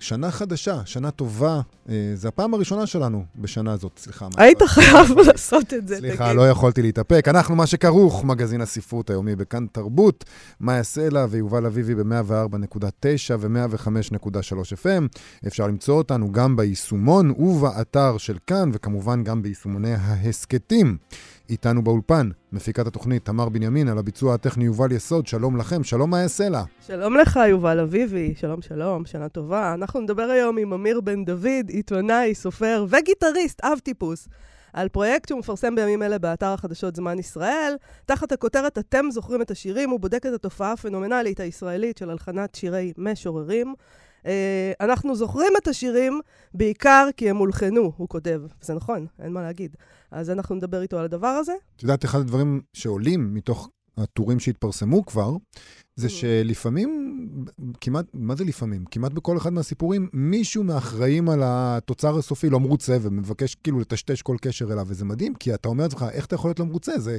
שנה חדשה, שנה טובה. אה, זו הפעם הראשונה שלנו בשנה הזאת, סליחה. היית חייב לעשות את זה, סליחה, לא יכולתי להתאפק. אנחנו מה שכרוך, מגזין הספרות היומי בכאן תרבות, מאיה סלע ויובל אביבי ב-104.9 ו-105.3 FM. אפשר למצוא אותנו גם ביישומון ובאתר של כאן, וכמובן גם ביישומוני ההסכתים. איתנו באולפן, מפיקת התוכנית תמר בנימין, על הביצוע הטכני יובל יסוד. שלום לכם, שלום מאיה סלע. שלום לך, יובל אביבי, שלום שלום, שנה טובה. אנחנו נדבר היום עם אמיר בן דוד, עיתונאי, סופר וגיטריסט, אב טיפוס. על פרויקט שהוא מפרסם בימים אלה באתר החדשות זמן ישראל. תחת הכותרת "אתם זוכרים את השירים", הוא בודק את התופעה הפנומנלית הישראלית של הלחנת שירי משוררים. אה, אנחנו זוכרים את השירים בעיקר כי הם הולחנו, הוא כותב. זה נכון, אין מה להגיד. אז אנחנו נדבר איתו על הדבר הזה. את יודעת, אחד הדברים שעולים מתוך הטורים שהתפרסמו כבר, זה mm. שלפעמים, כמעט, מה זה לפעמים? כמעט בכל אחד מהסיפורים, מישהו מהאחראים על התוצר הסופי לא מרוצה ומבקש כאילו לטשטש כל קשר אליו, וזה מדהים, כי אתה אומר לעצמך, איך אתה יכול להיות לא מרוצה? זה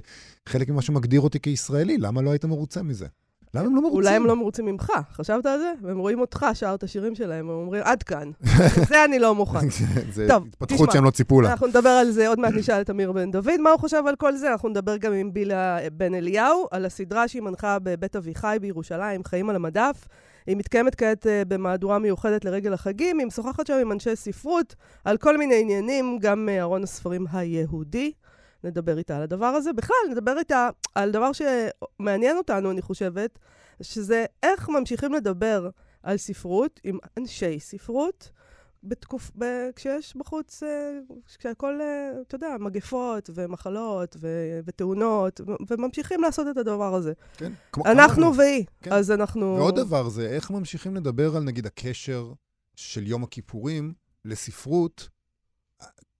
חלק ממה שמגדיר אותי כישראלי, למה לא היית מרוצה מזה? למה הם לא מרוצים? אולי הם לא מרוצים ממך, חשבת על זה? והם רואים אותך, שר את השירים שלהם, והם אומרים, עד כאן. זה אני לא מוכן. זה התפתחות שהם לא ציפו לה. אנחנו נדבר על זה, עוד מעט נשאל את אמיר בן דוד, מה הוא חושב על כל זה. אנחנו נדבר גם עם בילה בן אליהו, על הסדרה שהיא מנחה בבית אביחי בירושלים, חיים על המדף. היא מתקיימת כעת uh, במהדורה מיוחדת לרגל החגים, היא משוחחת שם עם אנשי ספרות על כל מיני עניינים, גם uh, ארון הספרים היהודי. נדבר איתה על הדבר הזה. בכלל, נדבר איתה על דבר שמעניין אותנו, אני חושבת, שזה איך ממשיכים לדבר על ספרות עם אנשי ספרות. בתקופ... ב... כשיש בחוץ, אה, כשהכול, אה, אתה יודע, מגפות ומחלות ו... ותאונות, ו... וממשיכים לעשות את הדבר הזה. כן, כמו... אנחנו והיא, כן. אז אנחנו... ועוד דבר זה, איך ממשיכים לדבר על, נגיד, הקשר של יום הכיפורים לספרות,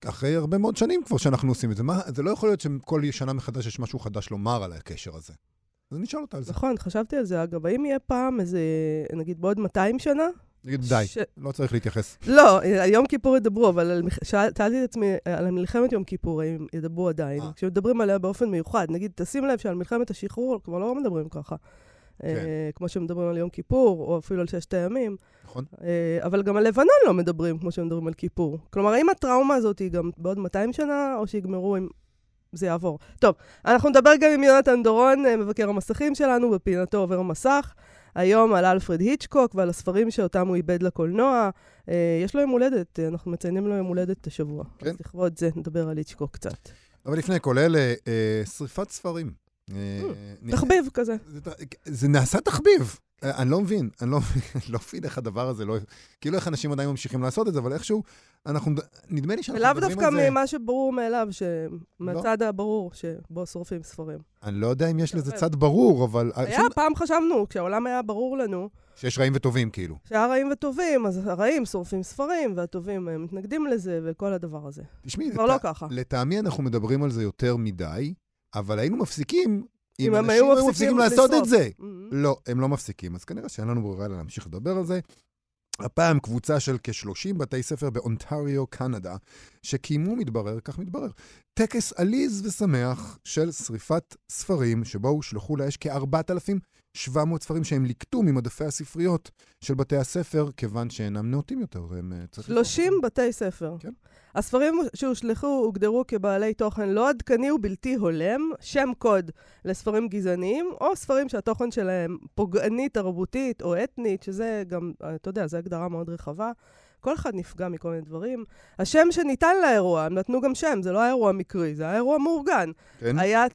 אחרי הרבה מאוד שנים כבר שאנחנו עושים את זה. מה, זה לא יכול להיות שכל שנה מחדש יש משהו חדש לומר על הקשר הזה. אז אני אשאל אותה על זה. נכון, חשבתי על זה. אגב, האם יהיה פעם איזה, נגיד בעוד 200 שנה? נגיד, די, ש... לא צריך להתייחס. לא, על יום כיפור ידברו, אבל על... שאלתי את עצמי, על מלחמת יום כיפור, האם ידברו עדיין. אה. כשמדברים עליה באופן מיוחד, נגיד, תשים לב שעל מלחמת השחרור כבר לא מדברים ככה. כן. אה, כמו שמדברים על יום כיפור, או אפילו על ששת הימים. נכון. אה, אבל גם על לבנון לא מדברים כמו שמדברים על כיפור. כלומר, האם הטראומה הזאת היא גם בעוד 200 שנה, או שיגמרו עם... זה יעבור. טוב, אנחנו נדבר גם עם יונתן דורון, אה, מבקר המסכים שלנו, בפינתו עובר המסך. היום על אלפרד היצ'קוק ועל הספרים שאותם הוא איבד לקולנוע. יש לו יום הולדת, אנחנו מציינים לו יום הולדת השבוע. כן. אז לכבוד זה נדבר על היצ'קוק קצת. אבל לפני כל אלה, שריפת ספרים. אה, תחביב כזה. זה נעשה תחביב. אה, אני לא מבין, אני לא, לא מבין איך הדבר הזה לא... כאילו איך אנשים עדיין ממשיכים לעשות את זה, אבל איכשהו, אנחנו... נדמה לי שאנחנו מדברים על זה... ולאו דווקא ממה שברור מאליו, מהצד לא. הברור שבו שורפים ספרים. אני לא יודע אם יש לזה צד ברור, אבל... היה. פעם חשבנו, כשהעולם היה ברור לנו... שיש רעים וטובים, כאילו. שהיה רעים וטובים, אז הרעים שורפים ספרים, והטובים מתנגדים לזה, וכל הדבר הזה. תשמעי, כבר. לא ככה. לטעמי אנחנו מדברים על זה יותר מדי, אבל היינו מפסיקים אם אנשים היו מפסיקים, מפסיקים לעשות את זה. Mm-hmm. לא, הם לא מפסיקים, אז כנראה שאין לנו ברירה אלא להמשיך לדבר על זה. הפעם קבוצה של כ-30 בתי ספר באונטריו, קנדה, שקיימו, מתברר, כך מתברר, טקס עליז ושמח של שריפת ספרים, שבו הושלכו לאש כ-4,700 ספרים שהם ליקטו ממדפי הספריות של בתי הספר, כיוון שאינם נאותים יותר. והם, 30 אה, בתי ספר. כן. הספרים שהושלכו הוגדרו כבעלי תוכן לא עדכני ובלתי הולם, שם קוד לספרים גזעניים, או ספרים שהתוכן שלהם פוגעני תרבותית או אתנית, שזה גם, אתה יודע, זו הגדרה מאוד רחבה. כל אחד נפגע מכל מיני דברים. השם שניתן לאירוע, הם נתנו גם שם, זה לא היה אירוע מקרי, זה היה אירוע מאורגן. כן. היה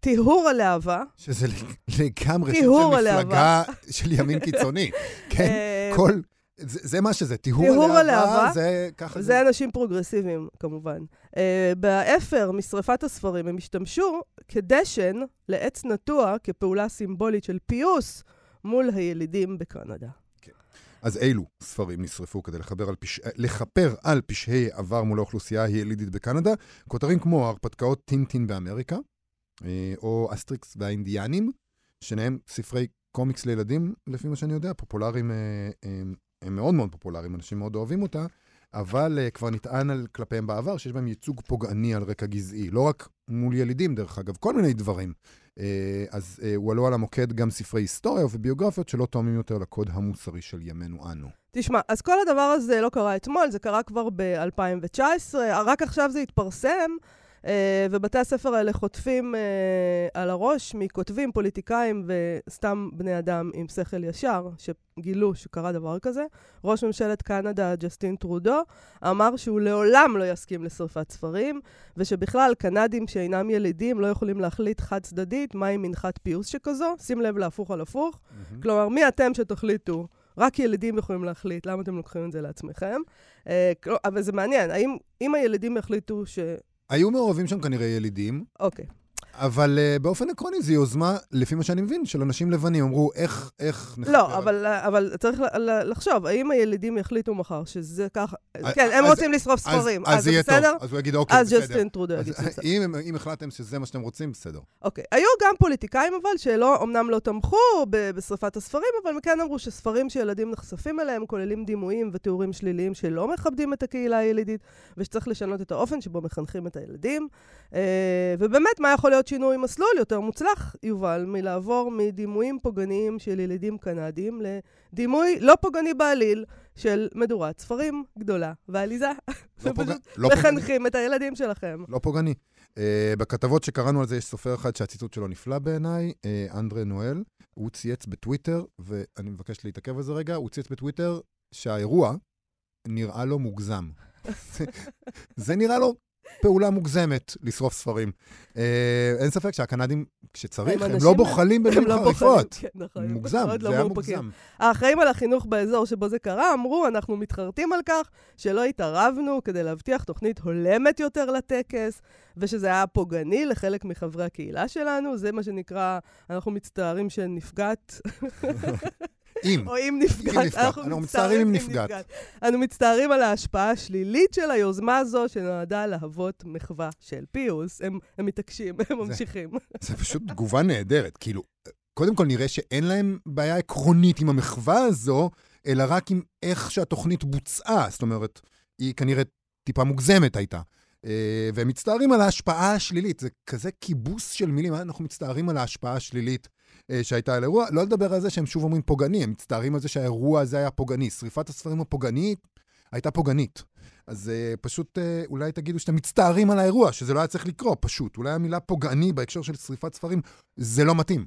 טיהור הלהבה. שזה לגמרי שם של מפלגה של ימין קיצוני. כן, אה, כל... זה, זה מה שזה, טיהור הלהבה, זה ככה. זה אנשים פרוגרסיביים, כמובן. Uh, באפר, משרפת הספרים, הם השתמשו כדשן לעץ נטוע כפעולה סימבולית של פיוס מול הילידים בקנדה. אז אילו ספרים נשרפו כדי לחבר על פש... לכפר על פשעי עבר מול האוכלוסייה הילידית בקנדה? כותרים כמו הרפתקאות טינטין באמריקה, אה, או אסטריקס והאינדיאנים, שניהם ספרי קומיקס לילדים, לפי מה שאני יודע, פופולריים, אה, הם, הם מאוד מאוד פופולריים, אנשים מאוד אוהבים אותה, אבל uh, כבר נטען על, כלפיהם בעבר שיש בהם ייצוג פוגעני על רקע גזעי. לא רק מול ילידים, דרך אגב, כל מיני דברים. Uh, אז uh, הועלו על המוקד גם ספרי היסטוריה וביוגרפיות שלא תואמים יותר לקוד המוסרי של ימינו אנו. תשמע, אז כל הדבר הזה לא קרה אתמול, זה קרה כבר ב-2019, רק עכשיו זה התפרסם. Uh, ובתי הספר האלה חוטפים uh, על הראש מכותבים, פוליטיקאים וסתם בני אדם עם שכל ישר, שגילו שקרה דבר כזה. ראש ממשלת קנדה, ג'סטין טרודו, אמר שהוא לעולם לא יסכים לשרפת ספרים, ושבכלל קנדים שאינם ילידים לא יכולים להחליט חד-צדדית מהי מנחת פיוס שכזו. שים לב להפוך על הפוך. Mm-hmm. כלומר, מי אתם שתחליטו? רק ילידים יכולים להחליט, למה אתם לוקחים את זה לעצמכם? Uh, אבל זה מעניין, האם אם הילדים יחליטו ש... היו מעורבים שם כנראה ילידים. אוקיי. אבל uh, באופן עקרוני זו יוזמה, לפי מה שאני מבין, של אנשים לבנים. אמרו, איך, איך. לא, אבל, אבל צריך לחשוב, האם הילידים יחליטו מחר שזה ככה... כן, הם אז, רוצים לשרוף ספרים, אז, זה בסדר? אז הוא יגיד, אוקיי, אז בסדר. אז ג'סטין טרודו יגיד, בסדר. אם, אם החלטתם שזה מה שאתם רוצים, בסדר. אוקיי. היו גם פוליטיקאים, אבל, שלא, אמנם לא תמכו בשרפת הספרים, אבל כן אמרו שספרים שילדים נחשפים אליהם כוללים דימויים ותיאורים שליליים שלא מכבדים את הקהילה הילידית, ושצריך לשנות את האופן שבו מחנכים את הילדים. אה, ובאמת, מה יכול להיות שינוי מסלול יותר מוצלח, יובל, מלעבור מדימויים פוגעניים של ילידים קנדים לדימוי לא פוגעני בעליל של מדורת ספרים גדולה ועליזה. לא פוגעני. לא מחנכים את הילדים שלכם. לא פוגעני. Uh, בכתבות שקראנו על זה יש סופר אחד שהציטוט שלו נפלא בעיניי, uh, אנדרה נואל. הוא צייץ בטוויטר, ואני מבקש להתעכב על זה רגע, הוא צייץ בטוויטר שהאירוע נראה לו מוגזם. זה נראה לו פעולה מוגזמת לשרוף ספרים. אה, אין ספק שהקנדים, כשצריך, הם, לא בוחלים במילים לא חריפות. כן, נכון. מוגזם, זה היה מוגזם. האחראים על החינוך באזור שבו זה קרה אמרו, אנחנו מתחרטים על כך שלא התערבנו כדי להבטיח תוכנית הולמת יותר לטקס, ושזה היה פוגעני לחלק מחברי הקהילה שלנו. זה מה שנקרא, אנחנו מצטערים שנפגעת. אם. או אם נפגעת. אנחנו, אנחנו מצטערים אם נפגעת. אנו מצטערים על ההשפעה השלילית של היוזמה הזו, שנועדה להוות מחווה של פיוס. הם, מתעקשים, הם ממשיכים. זה פשוט תגובה נהדרת. כאילו, קודם כל נראה שאין להם בעיה עקרונית עם המחווה הזו, אלא רק עם איך שהתוכנית בוצעה. זאת אומרת, היא כנראה טיפה מוגזמת הייתה. אה, והם מצטערים על ההשפעה השלילית. זה כזה כיבוס של מילים, אנחנו מצטערים על ההשפעה השלילית שהייתה על אירוע. לא לדבר על זה שהם שוב אומרים פוגעני, הם מצטערים על זה שהאירוע הזה היה פוגעני. שריפת הספרים הפוגענית הייתה פוגענית. אז uh, פשוט uh, אולי תגידו שאתם מצטערים על האירוע, שזה לא היה צריך לקרות, פשוט. אולי המילה פוגעני בהקשר של שריפת ספרים, זה לא מתאים.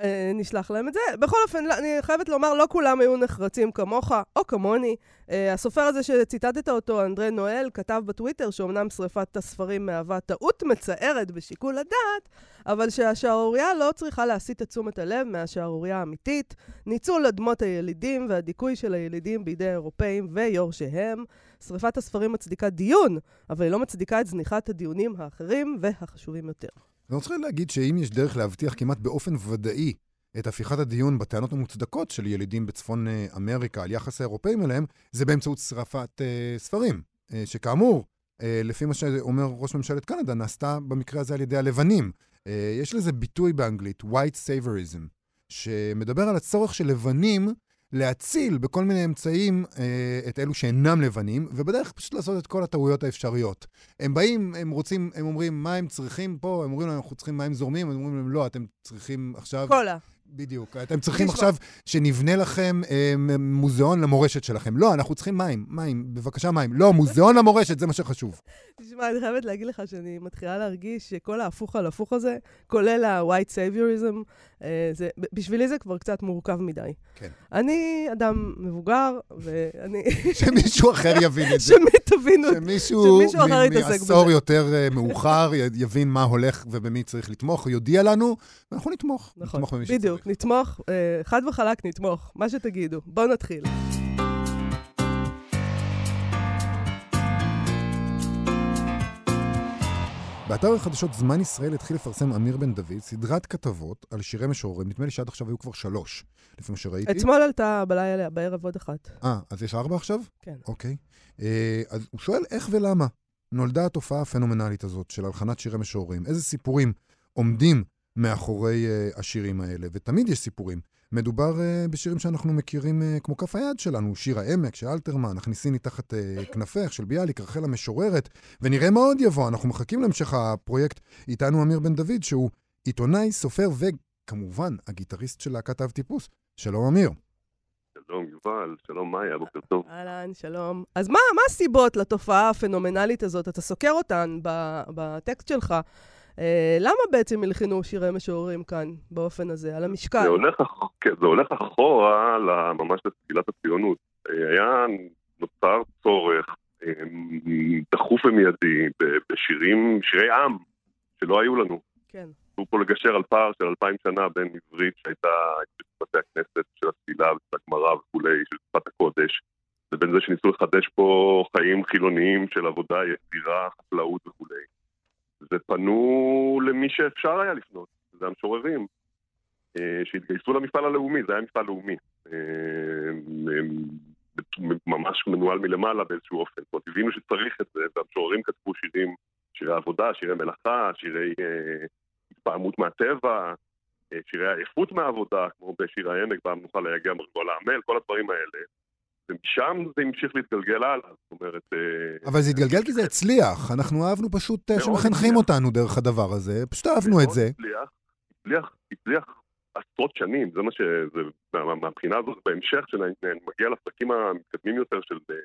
אה, נשלח להם את זה. בכל אופן, לא, אני חייבת לומר, לא כולם היו נחרצים כמוך או כמוני. אה, הסופר הזה שציטטת אותו, אנדרי נואל, כתב בטוויטר שאומנם שריפת הספרים מהווה טעות מצערת בשיקול הדעת, אבל שהשערורייה לא צריכה להסיט את תשומת הלב מהשערורייה האמיתית, ניצול אדמות הילידים והדיכוי של הילידים בידי האירופאים ויורשיהם. שריפת הספרים מצדיקה דיון, אבל היא לא מצדיקה את זניחת הדיונים האחרים והחשובים יותר. אני רוצה להגיד שאם יש דרך להבטיח כמעט באופן ודאי את הפיכת הדיון בטענות המוצדקות של ילידים בצפון אה, אמריקה על יחס האירופאים אליהם, זה באמצעות שרפת uh, ספרים, uh, שכאמור, uh, לפי מה שאומר ראש ממשלת קנדה, נעשתה במקרה הזה על ידי הלבנים. Uh, יש לזה ביטוי באנגלית, white saviorism, שמדבר על הצורך של לבנים להציל בכל מיני אמצעים אה, את אלו שאינם לבנים, ובדרך פשוט לעשות את כל הטעויות האפשריות. הם באים, הם רוצים, הם אומרים מה הם צריכים פה, הם אומרים להם, אנחנו צריכים מים זורמים, הם אומרים להם, לא, אתם צריכים עכשיו... קולה. בדיוק. אתם צריכים עכשיו שנבנה לכם אה, מוזיאון למורשת שלכם. לא, אנחנו צריכים מים, מים, בבקשה מים. לא, מוזיאון למורשת, זה מה שחשוב. תשמע, אני חייבת להגיד לך שאני מתחילה להרגיש שכל ההפוך על הפוך הזה, כולל ה-white saviorism, זה, בשבילי זה כבר קצת מורכב מדי. כן. אני אדם מבוגר, ואני... שמישהו אחר יבין את זה. שמי תבינו, שמישהו, שמישהו אחר יתעסק בזה. מעשור יותר uh, מאוחר יבין מה הולך ובמי צריך לתמוך, יודיע לנו, ואנחנו נתמוך. נכון, נתמוך בדיוק, נתמוך, uh, חד וחלק נתמוך, מה שתגידו. בואו נתחיל. באתר החדשות זמן ישראל התחיל לפרסם אמיר בן דוד סדרת כתבות על שירי משוררים, נדמה לי שעד עכשיו היו כבר שלוש, לפי מה שראיתי. אתמול עלתה בלילה, בערב עוד אחת. אה, אז יש ארבע עכשיו? כן. אוקיי. אה, אז הוא שואל איך ולמה נולדה התופעה הפנומנלית הזאת של הלחנת שירי משוררים. איזה סיפורים עומדים מאחורי uh, השירים האלה, ותמיד יש סיפורים. מדובר uh, בשירים שאנחנו מכירים uh, כמו כף היד שלנו, שיר העמק של אלתרמן, הכניסיני תחת uh, כנפך של ביאליק, רחל המשוררת, ונראה מה עוד יבוא. אנחנו מחכים להמשך הפרויקט. איתנו אמיר בן דוד, שהוא עיתונאי, סופר וכמובן הגיטריסט של להקת אב טיפוס. שלום אמיר. שלום יובל, שלום מאיה, בוקר טוב. אהלן, שלום. אז מה, מה הסיבות לתופעה הפנומנלית הזאת? אתה סוקר אותן בטקסט שלך. אה, למה בעצם הלחינו שירי משוררים כאן, באופן הזה, על המשקל? זה הולך, כן, זה הולך אחורה ממש לתחילת הציונות. אה, היה נוצר צורך אה, דחוף ומיידי בשירים, שירי עם, שלא היו לנו. כן. הוא פה לגשר על פער של אלפיים שנה בין עברית שהייתה בבתי הכנסת של התפילה ושל הגמרא וכולי, של שפת הקודש, לבין זה שניסו לחדש פה חיים חילוניים של עבודה, יצירה, חקלאות וכולי. ופנו למי שאפשר היה לפנות, זה המשוררים, אה, שהתגייסו למפעל הלאומי, זה היה מפעל לאומי. אה, ממש מנוהל מלמעלה באיזשהו אופן. זאת אומרת, הבינו שצריך את זה, והמשוררים כתבו שירים, שירי עבודה, שירי מלאכה, שירי אה, התפעמות מהטבע, אה, שירי עייפות מהעבודה, כמו בשיר העמק, במנוחה ליגע מרגול העמל, כל הדברים האלה. ומשם זה המשיך להתגלגל הלאה, זאת אומרת... אה, אבל זה התגלגל כי זה הצליח, אנחנו אהבנו פשוט אה, שמחנכים אותנו דרך הדבר הזה, פשוט אהבנו את זה. הצליח, הצליח, הצליח עשרות שנים, זה מה ש... זה, מהבחינה הזאת, בהמשך, שנגיע לפרקים המתקדמים יותר של אה,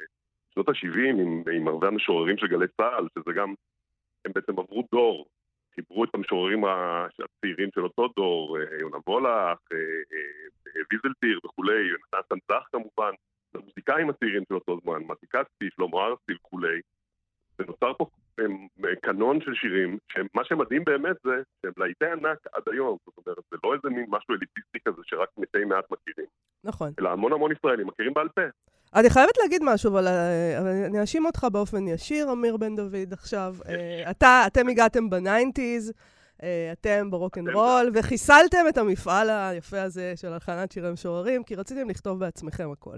שנות ה-70, עם, עם הרבה המשוררים של גלי צה"ל, שזה גם, הם בעצם עברו דור, חיברו את המשוררים הצעירים של אותו דור, יונה וולך, ויזלטיר וכולי, נתן צנצח כמובן. למוזיקאים הצעירים של אותו זמן, מתי כספי, שלמה ארצי וכולי, ונוצר פה הם, קנון של שירים, שמה שמדהים באמת זה שהם להיטי ענק עד היום, זאת אומרת, זה לא איזה מין משהו אליטיסטי כזה שרק מתי מעט מכירים. נכון. אלא המון המון ישראלים מכירים בעל פה. אני חייבת להגיד משהו, אבל, אבל אני אאשים אותך באופן ישיר, אמיר בן דוד, עכשיו. אה, אתה, אתם הגעתם ב nineties. אה, אתם ברוקנרול, וחיסלתם את המפעל היפה הזה של הלחנת שירי משוררים, כי רציתם לכתוב בעצמכם הכל.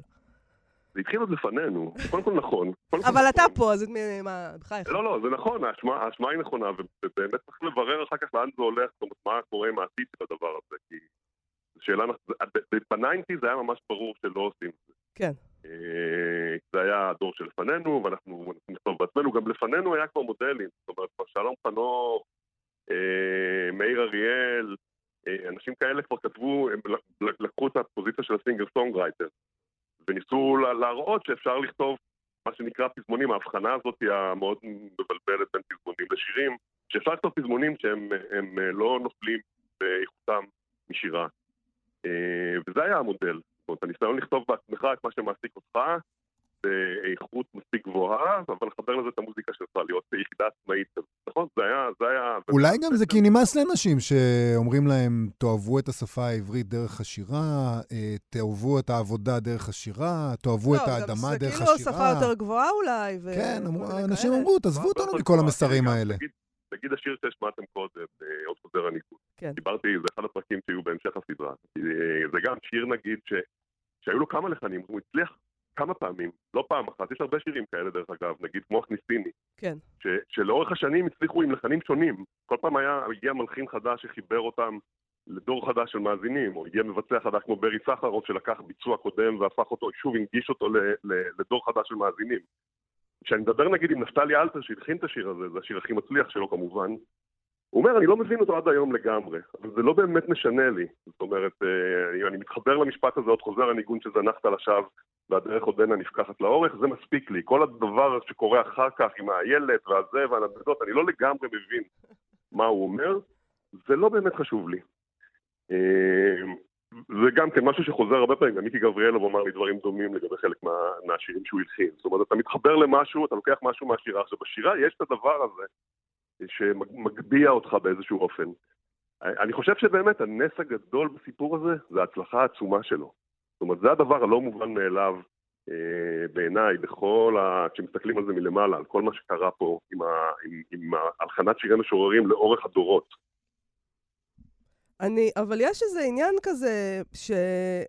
זה התחיל עוד לפנינו, קודם כל נכון. אבל אתה פה, אז מה, בחייך. לא, לא, זה נכון, האשמה היא נכונה, ובאמת צריך לברר אחר כך לאן זה הולך, זאת אומרת, מה קורה עם העתיד של הדבר הזה, כי שאלה, בניינטי זה היה ממש ברור שלא עושים את זה. כן. אה, זה היה הדור שלפנינו, ואנחנו נכתוב בעצמנו, גם לפנינו היה כבר מודלים, זאת אומרת, שלום חנוך, אה, מאיר אריאל, אה, אנשים כאלה כבר כתבו, הם לקחו את הפוזיציה של ה singer songwriter. וניסו להראות שאפשר לכתוב מה שנקרא פזמונים, ההבחנה הזאת היא המאוד מבלבלת בין פזמונים לשירים, שאפשר לכתוב פזמונים שהם אה, לא נופלים באיכותם משירה. אה, וזה היה המודל. זאת אומרת, הניסיון לכתוב בעצמך את מה שמעסיק אותך, באיכות מספיק גבוהה, אבל לחבר לזה את המוזיקה שלך, להיות יחידה עצמאית. נכון? זה היה... זה היה אולי גם זה כי נמאס לאנשים שאומרים להם, תאהבו את השפה העברית דרך השירה, אה, תאהבו את העבודה דרך השירה, תאהבו לא, את האדמה דרך השירה. זה כאילו שפה יותר גבוהה אולי. כן, אנשים אמרו, תעזבו אותנו מכל המסרים האלה. נגיד השיר שהשמעתם קודם, אה, עוד חוזר הניגוד. כן. דיברתי, זה אחד הפרקים שהיו בהמשך הסדרה. זה גם שיר נגיד שהיו לו כמה לחנים, הוא הצליח כמה פעמים, לא פעם אחת, יש הרבה שירים כאלה דרך אגב, נגיד כמו הכניסיני. כן. ש, שלאורך השנים הצליחו עם לחנים שונים. כל פעם היה, הגיע מלחין חדש שחיבר אותם לדור חדש של מאזינים, או הגיע מבצע חדש כמו ברי סחרוף שלקח ביצוע קודם והפך אותו, שוב הנגיש אותו ל, ל, לדור חדש של מאזינים. כשאני מדבר נגיד עם נפתלי אלתר שהלחין את השיר הזה, זה השיר הכי מצליח שלו כמובן, הוא אומר, אני לא מבין אותו עד היום לגמרי, אבל זה לא באמת משנה לי. זאת אומרת, אה, אני מתחבר למשפט הזה, עוד חוזר הניגון שזנחת לשווא, והדרך עודנה נפקחת לאורך, זה מספיק לי. כל הדבר שקורה אחר כך עם הילד והזה והנדדות, אני לא לגמרי מבין מה הוא אומר, זה לא באמת חשוב לי. אה, זה גם כן משהו שחוזר הרבה פעמים, גם מיקי גבריאלוב אמר לי דברים דומים לגבי חלק מה, מהשירים שהוא הלחין. זאת אומרת, אתה מתחבר למשהו, אתה לוקח משהו מהשירה. עכשיו, בשירה יש את הדבר הזה, שמגביה אותך באיזשהו אופן. אני חושב שבאמת הנס הגדול בסיפור הזה זה ההצלחה העצומה שלו. זאת אומרת, זה הדבר הלא מובן מאליו אה, בעיניי, בכל ה... כשמסתכלים על זה מלמעלה, על כל מה שקרה פה עם, ה... עם, עם הלחנת שירי משוררים לאורך הדורות. אני, אבל יש איזה עניין כזה, שאני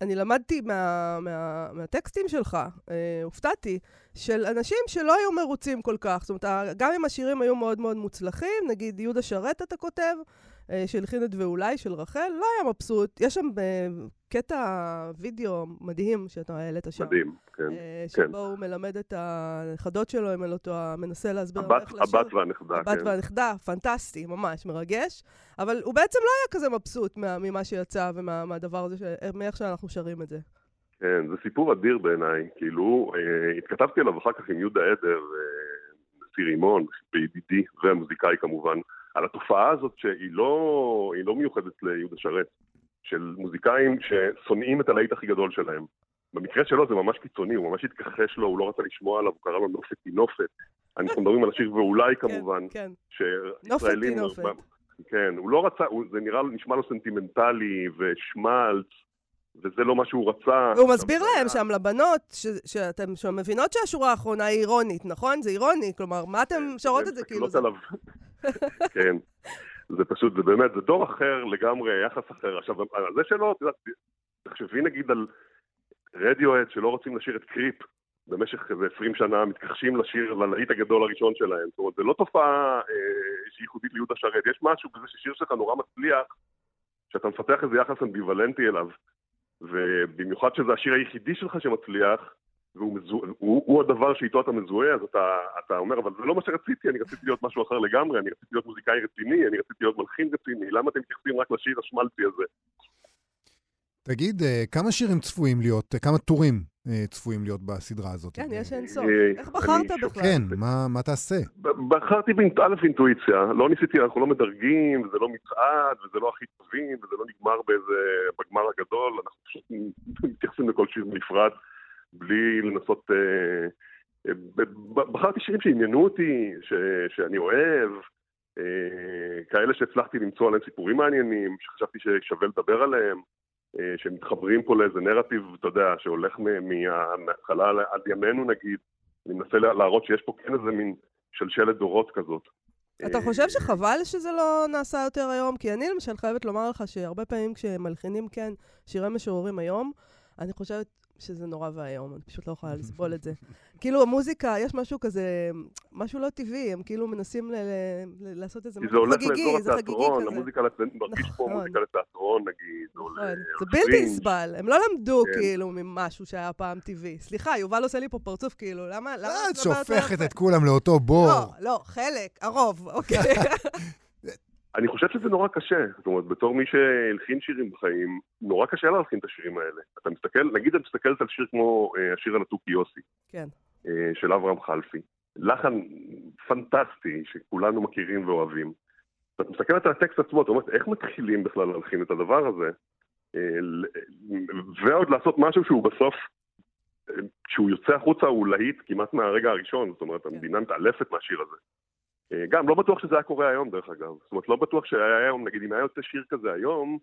אני למדתי מה, מה, מהטקסטים שלך, אה, הופתעתי, של אנשים שלא היו מרוצים כל כך. זאת אומרת, גם אם השירים היו מאוד מאוד מוצלחים, נגיד יהודה שרת אתה כותב, אה, שהלחין את ואולי של רחל, לא היה מבסוט. יש שם אה, קטע וידאו מדהים שאתה העלית שם. מדהים, כן. אה, שבו כן. הוא מלמד את הנכדות שלו, אם אני לא טועה, מנסה להסביר הבת, איך לשיר. הבת והנכדה, הבת כן. והנכדה, פנטסטי, ממש, מרגש. אבל הוא בעצם לא היה כזה מבסוט ממה שיצא ומהדבר הזה, מאיך שאנחנו שרים את זה. כן, זה סיפור אדיר בעיניי. כאילו, התכתבתי עליו אחר כך עם יהודה עדר, נשיא רימון, בידידי, והמוזיקאי כמובן. על התופעה הזאת שהיא לא, לא מיוחדת ליהודה שרת, של מוזיקאים ששונאים את הלהיט הכי גדול שלהם. במקרה שלו זה ממש קיצוני, הוא ממש התכחש לו, הוא לא רצה לשמוע עליו, הוא קרא לו נופת תינופת. אנחנו מדברים על השיר ואולי כן, כמובן, כן, כן. נופת תינופת. כן, הוא לא רצה, הוא, זה נראה, נשמע לו סנטימנטלי ושמלץ, וזה לא מה שהוא רצה. והוא מסביר להם שם, לבנות, שאתם מבינות שהשורה האחרונה היא אירונית, נכון? זה אירוני, כלומר, מה אתם כן, שרות את זה כאילו? כן. זה פשוט, זה באמת, זה דור אחר לגמרי, יחס אחר. עכשיו, זה שלא, את יודעת, תחשבי נגיד על רדיואט שלא רוצים לשיר את קריפ במשך איזה 20 שנה, מתכחשים לשיר, ללהיט הגדול הראשון שלהם. זאת אומרת, זה לא תופעה אה, שהיא ייחודית ליהודה שרת. יש משהו בזה ששיר שלך נורא מצליח, שאתה מפתח איזה יחס אמביוולנטי אליו. ובמיוחד שזה השיר היחידי שלך שמצליח, והוא מזוה, הוא, הוא הדבר שאיתו אתה מזוהה, אז אתה, אתה אומר, אבל זה לא מה שרציתי, אני רציתי להיות משהו אחר לגמרי, אני רציתי להיות מוזיקאי רציני, אני רציתי להיות מלחין רציני, למה אתם מתייחסים רק לשיר השמלצי הזה? תגיד, אה, כמה שירים צפויים להיות, אה, כמה טורים אה, צפויים להיות בסדרה הזאת? כן, יש אין סוף. איך בחרת בכלל? כן, מה, מה תעשה? בחרתי א' אינטואיציה, לא ניסיתי, אנחנו לא מדרגים, וזה לא מצעד, וזה לא הכי טובים, וזה לא נגמר באיזה, בגמר הגדול, אנחנו פשוט מתייחסים לכל שיר בנפרד. בלי לנסות... אה, אה, בחרתי שירים שעניינו אותי, ש, שאני אוהב, אה, כאלה שהצלחתי למצוא עליהם סיפורים מעניינים, שחשבתי ששווה לדבר עליהם, שמתחברים פה לאיזה נרטיב, אתה יודע, שהולך מההתחלה עד ימינו נגיד. אני מנסה להראות שיש פה כן איזה מין שלשלת דורות כזאת. אתה חושב שחבל שזה לא נעשה יותר היום? כי אני למשל חייבת לומר לך שהרבה פעמים כשמלחינים כן שירי משוררים היום, אני חושבת שזה נורא ואיום, אני פשוט לא יכולה לסבול את זה. כאילו, המוזיקה, יש משהו כזה, משהו לא טבעי, הם כאילו מנסים ל- ל- לעשות איזה משהו חגיגי, זה חגיגי כזה. המוזיקה, מרגיש פה נכון. מוזיקה לתיאטרון, נגיד, נכון. זה בלתי נסבל, הם לא למדו כן. כאילו ממשהו שהיה פעם טבעי. סליחה, יובל עושה לי פה פרצוף, כאילו, למה... למה את שופכת את כולם לאותו בור. לא, לא, חלק, הרוב, אוקיי. אני חושב שזה נורא קשה, זאת אומרת, בתור מי שהלחין שירים בחיים, נורא קשה להלחין את השירים האלה. אתה מסתכל, נגיד את מסתכלת על שיר כמו אה, השיר על התוכי יוסי, כן. אה, של אברהם חלפי. לחן פנטסטי, שכולנו מכירים ואוהבים. ואת מסתכלת על הטקסט עצמו, אתה אומר, איך מתחילים בכלל להלחין את הדבר הזה? אה, ועוד לעשות משהו שהוא בסוף, אה, כשהוא יוצא החוצה הוא להיט כמעט מהרגע הראשון, זאת אומרת, כן. המדינה מתעלפת מהשיר הזה. אה, גם, לא בטוח שזה היה קורה היום, דרך אגב. זאת אומרת, לא בטוח שהיה היום, נגיד, אם היה יוצא שיר כזה היום,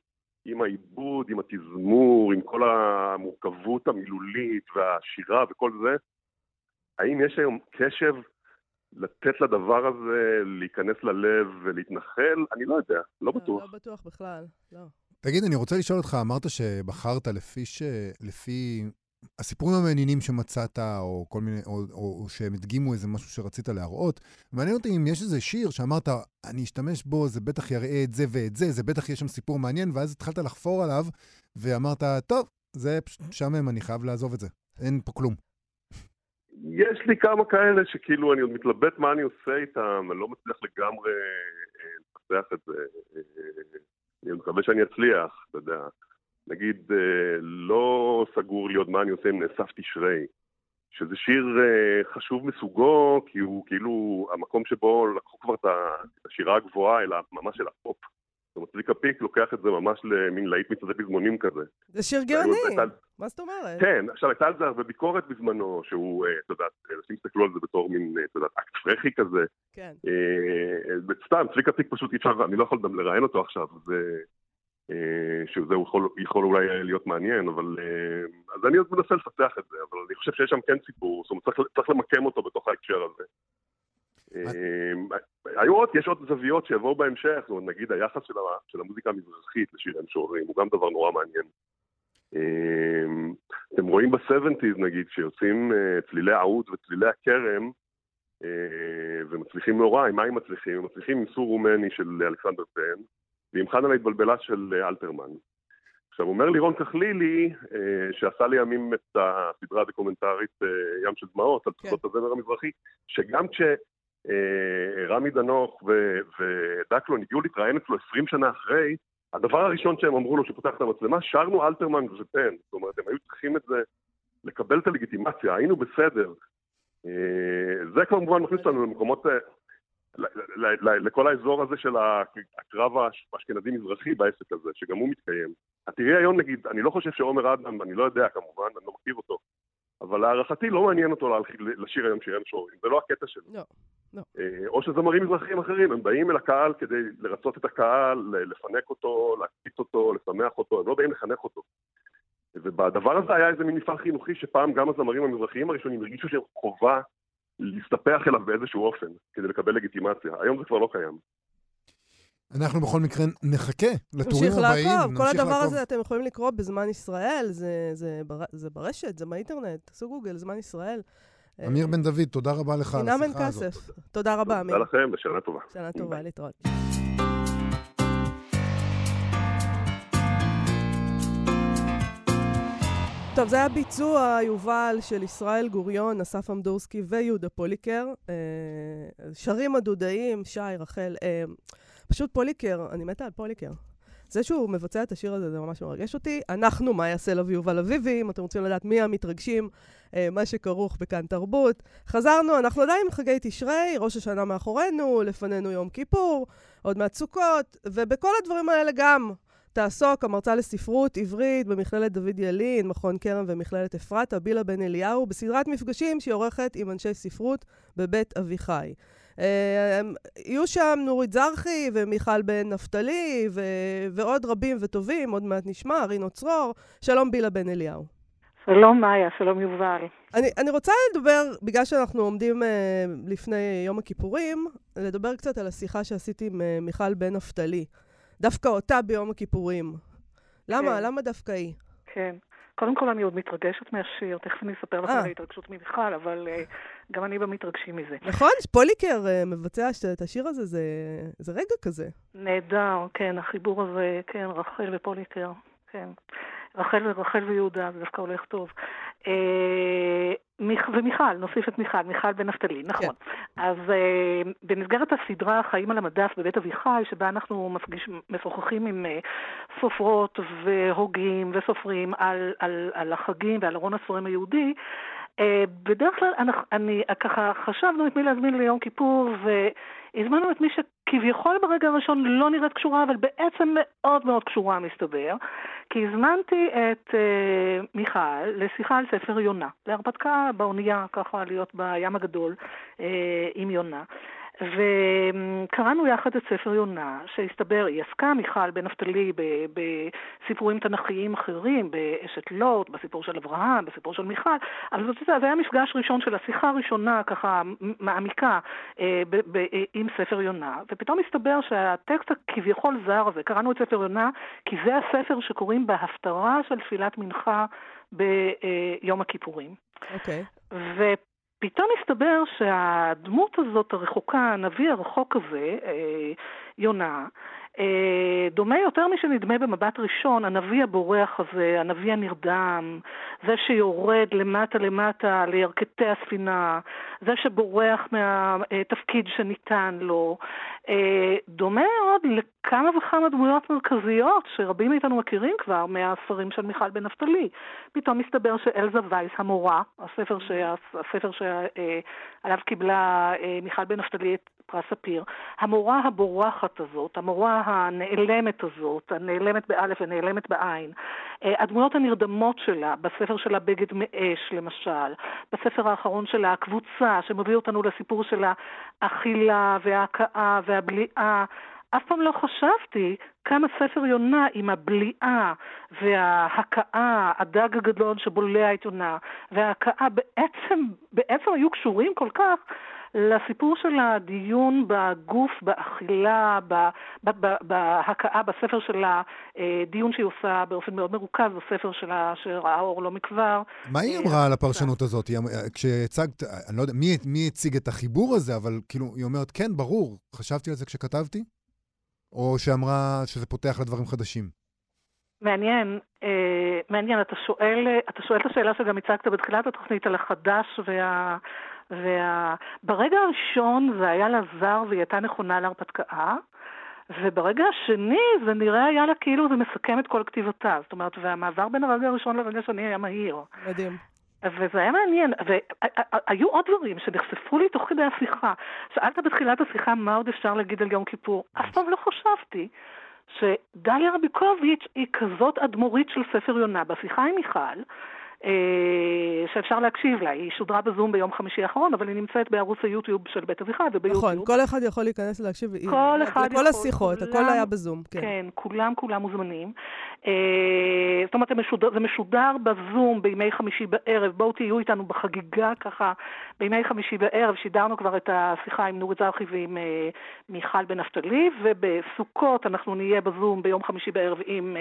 עם העיבוד, עם התזמור, עם כל המורכבות המילולית והשירה וכל זה, האם יש היום קשב לתת לדבר הזה להיכנס ללב ולהתנחל? אני לא יודע, לא, לא בטוח. לא בטוח בכלל, לא. תגיד, אני רוצה לשאול אותך, אמרת שבחרת לפי, ש... לפי הסיפורים המעניינים שמצאת, או כל מיני, או, או, או שהם הדגימו איזה משהו שרצית להראות, מעניין אותי אם יש איזה שיר שאמרת, אני אשתמש בו, זה בטח יראה את זה ואת זה, זה בטח יש שם סיפור מעניין, ואז התחלת לחפור עליו, ואמרת, טוב, זה פשוט משעמם, אני חייב לעזוב את זה. אין פה כלום. יש לי כמה כאלה שכאילו אני עוד מתלבט מה אני עושה איתם, אני לא מצליח לגמרי אה, לפתח את זה. אה, אה, אני מקווה שאני אצליח, אתה יודע. נגיד, אה, לא סגור לי עוד מה אני עושה עם נאסף תשרי, שזה שיר אה, חשוב מסוגו, כי הוא כאילו המקום שבו לקחו כבר את השירה הגבוהה, אלא ממש אל הפופ. זאת אומרת, צביקה פיק לוקח את זה ממש למין להיט מצעדי פזמונים כזה. זה שיר גאוני, מה זאת אומרת? כן, עכשיו הייתה על זה הרבה ביקורת בזמנו, שהוא, אה, את יודעת, אנשים הסתכלו על זה בתור מין, את יודעת, אקט פרחי כזה. כן. סתם, צביקה פיק פשוט אי אפשר, אני לא יכול גם לראיין אותו עכשיו, זה... שזה יכול, יכול אולי להיות מעניין, אבל... אז אני עוד מנסה לפתח את זה, אבל אני חושב שיש שם כן סיפור, זאת אומרת, צריך, צריך למקם אותו בתוך ההקשר הזה. היו עוד, יש עוד זוויות שיבואו בהמשך, זאת אומרת, נגיד היחס של, של המוזיקה המזרחית לשירי המשוררים, הוא גם דבר נורא מעניין. אתם רואים ב-70's נגיד, כשיוצאים צלילי העוד וצלילי הכרם, ומצליחים נורא, עם מה הם מצליחים? הם מצליחים עם סור רומני של אלכסנדר פן, ועם חנה להתבלבלה של אלתרמן. עכשיו, אומר לירון כחלילי, שעשה לימים את הסדרה הדוקומנטרית ים של דמעות, על תחושות כן. הזמר המזרחי, שגם כשרמי דנוך ודקלון הגיעו להתראיין אצלו 20 שנה אחרי, הדבר הראשון שהם אמרו לו שפותח את המצלמה, שרנו אלתרמן ופן. זאת אומרת, הם היו צריכים את זה, לקבל את הלגיטימציה, היינו בסדר. זה כמובן מכניס אותנו למקומות, לכל האזור הזה של הקרב האשכנזי-מזרחי בעסק הזה, שגם הוא מתקיים. תראי היום נגיד, אני לא חושב שעומר אדם, אני לא יודע כמובן, אני לא מכיר אותו, אבל להערכתי לא מעניין אותו לשיר היום שירי משוררים, זה לא הקטע שלו. לא, לא. או שזמרים מזרחיים אחרים, הם באים אל הקהל כדי לרצות את הקהל, לפנק אותו, להקפיץ אותו, לשמח אותו, הם לא באים לחנך אותו. ובדבר הזה היה איזה מין מפעל חינוכי שפעם גם הזמרים המזרחיים הראשונים הרגישו שהם חובה להסתפח אליו באיזשהו אופן, כדי לקבל לגיטימציה. היום זה כבר לא קיים. אנחנו בכל מקרה נחכה לטורים הבאים. נמשיך לעקוב. כל הדבר הזה אתם יכולים לקרוא בזמן ישראל, זה, זה, בר, זה ברשת, זה באינטרנט, תעשו גוגל, זמן ישראל. אמיר בן דוד, תודה רבה לך על השיחה הזאת. כסף. תודה רבה, אמיר. תודה לכם ושנה טובה. שנה טובה, להתראות. טוב, זה היה ביצוע, יובל, של ישראל גוריון, אסף אמדורסקי ויהודה פוליקר. אה, שרים הדודאים, שי, רחל, אה, פשוט פוליקר, אני מתה על פוליקר. זה שהוא מבצע את השיר הזה, זה ממש מרגש אותי. אנחנו, מה יעשה לו ויובל אביבי, אם אתם רוצים לדעת מי המתרגשים, אה, מה שכרוך בכאן תרבות. חזרנו, אנחנו עדיין עם חגי תשרי, ראש השנה מאחורינו, לפנינו יום כיפור, עוד מעט סוכות, ובכל הדברים האלה גם תעסוק המרצה לספרות עברית במכללת דוד ילין, מכון כרם ומכללת אפרתה, בילה בן אליהו, בסדרת מפגשים שהיא עורכת עם אנשי ספרות בבית אביחי. אה, יהיו שם נורית זרחי ומיכל בן נפתלי ו- ועוד רבים וטובים, עוד מעט נשמע, רינו צרור. שלום בילה בן אליהו. שלום מאיה, שלום יובל. אני, אני רוצה לדבר, בגלל שאנחנו עומדים אה, לפני יום הכיפורים, לדבר קצת על השיחה שעשיתי עם אה, מיכל בן נפתלי. דווקא אותה ביום הכיפורים. למה? כן. למה דווקא היא? כן. קודם כל, אני עוד מתרגשת מהשיר, תכף אני אספר לך על ההתרגשות ממיכל, אבל uh, גם אני במתרגשים מזה. נכון, פוליקר uh, מבצע את השיר הזה, זה, זה רגע כזה. נהדר, כן, החיבור הזה, כן, רחל ופוליקר, כן. רחל, רחל ויהודה, זה דווקא הולך טוב. אה, ומיכל, נוסיף את מיכל, מיכל בן נפתלי, נכון. כן. אז אה, במסגרת הסדרה חיים על המדף בבית אביחי, שבה אנחנו מפגיש, משוחחים עם אה, סופרות והוגים וסופרים על, על, על החגים ועל ארון הספרים היהודי, בדרך כלל אני, אני ככה חשבנו את מי להזמין ליום כיפור, והזמנו את מי שכביכול ברגע הראשון לא נראית קשורה, אבל בעצם מאוד מאוד קשורה מסתבר, כי הזמנתי את uh, מיכל לשיחה על ספר יונה, להרפתקה באונייה, ככה להיות בים הגדול uh, עם יונה. וקראנו יחד את ספר יונה, שהסתבר, היא עסקה, מיכל בן נפתלי, בסיפורים תנכיים אחרים, באשת לוט, בסיפור של אברהם, בסיפור של מיכל, אבל זה, זה היה מפגש ראשון של השיחה הראשונה, ככה מעמיקה, אה, ב, ב, עם ספר יונה, ופתאום הסתבר שהטקסט הכביכול זר הזה, קראנו את ספר יונה, כי זה הספר שקוראים בהפטרה של תפילת מנחה ביום הכיפורים. אוקיי. Okay. פתאום הסתבר שהדמות הזאת הרחוקה, הנביא הרחוק הזה, אה, יונה, דומה יותר משנדמה במבט ראשון, הנביא הבורח הזה, הנביא הנרדם, זה שיורד למטה למטה לירכתי הספינה, זה שבורח מהתפקיד שניתן לו, אה, דומה מאוד לכמה וכמה דמויות מרכזיות שרבים מאיתנו מכירים כבר מהספרים של מיכל בן נפתלי. פתאום מסתבר שאלזה וייס, המורה, הספר, שה, הספר שעליו קיבלה אה, מיכל בן נפתלי את פרס ספיר, המורה הבורחת הזאת, המורה הנעלמת הזאת, הנעלמת באלף ונעלמת בעין, אה, הדמויות הנרדמות שלה, בספר שלה בגד מאש למשל, בספר האחרון שלה הקבוצה שמביא אותנו לסיפור של האכילה וההכאה והבליעה, אף פעם לא חשבתי כמה ספר יונה עם הבליעה וההכאה, הדג הגדול שבולע את יונה, וההכאה בעצם, בעצם היו קשורים כל כך לסיפור של הדיון בגוף, באכילה, בהכאה, בספר של הדיון שהיא עושה באופן מאוד מרוכז, בספר שלה שראה אור לא מכבר. מה היא אמרה על הפרשנות הזאת? כשהצגת, אני לא יודע מי, מי הציג את החיבור הזה, אבל כאילו, היא אומרת, כן, ברור, חשבתי על זה כשכתבתי? או שאמרה שזה פותח לדברים חדשים? מעניין, אה, מעניין, אתה שואל, אתה שואל את השאלה שגם הצגת בתחילת התוכנית על החדש וה... וברגע וה... הראשון זה היה לה זר והיא הייתה נכונה להרפתקה, וברגע השני זה נראה היה לה כאילו זה מסכם את כל כתיבתה. זאת אומרת, והמעבר בין הרגע הראשון לרגע השני היה מהיר. מדהים. וזה היה מעניין, והיו עוד דברים שנחשפו לי תוך כדי השיחה. שאלת בתחילת השיחה מה עוד אפשר להגיד על יום כיפור. אף פעם לא חשבתי שדליה רביקוביץ' היא כזאת אדמו"רית של ספר יונה. בשיחה עם מיכל, שאפשר להקשיב לה. היא שודרה בזום ביום חמישי האחרון, אבל היא נמצאת בערוץ היוטיוב של בית אביחי וביוטיוב. נכון, כל אחד יכול להיכנס ולהקשיב. כל אחד יכול. לכל השיחות, כולם, הכל היה בזום, כן. כן, כולם כולם מוזמנים. אה, זאת אומרת, זה משודר בזום בימי חמישי בערב. בואו תהיו איתנו בחגיגה ככה. בימי חמישי בערב שידרנו כבר את השיחה עם נורית זרחי ועם אה, מיכל בן נפתלי, ובסוכות אנחנו נהיה בזום ביום חמישי בערב עם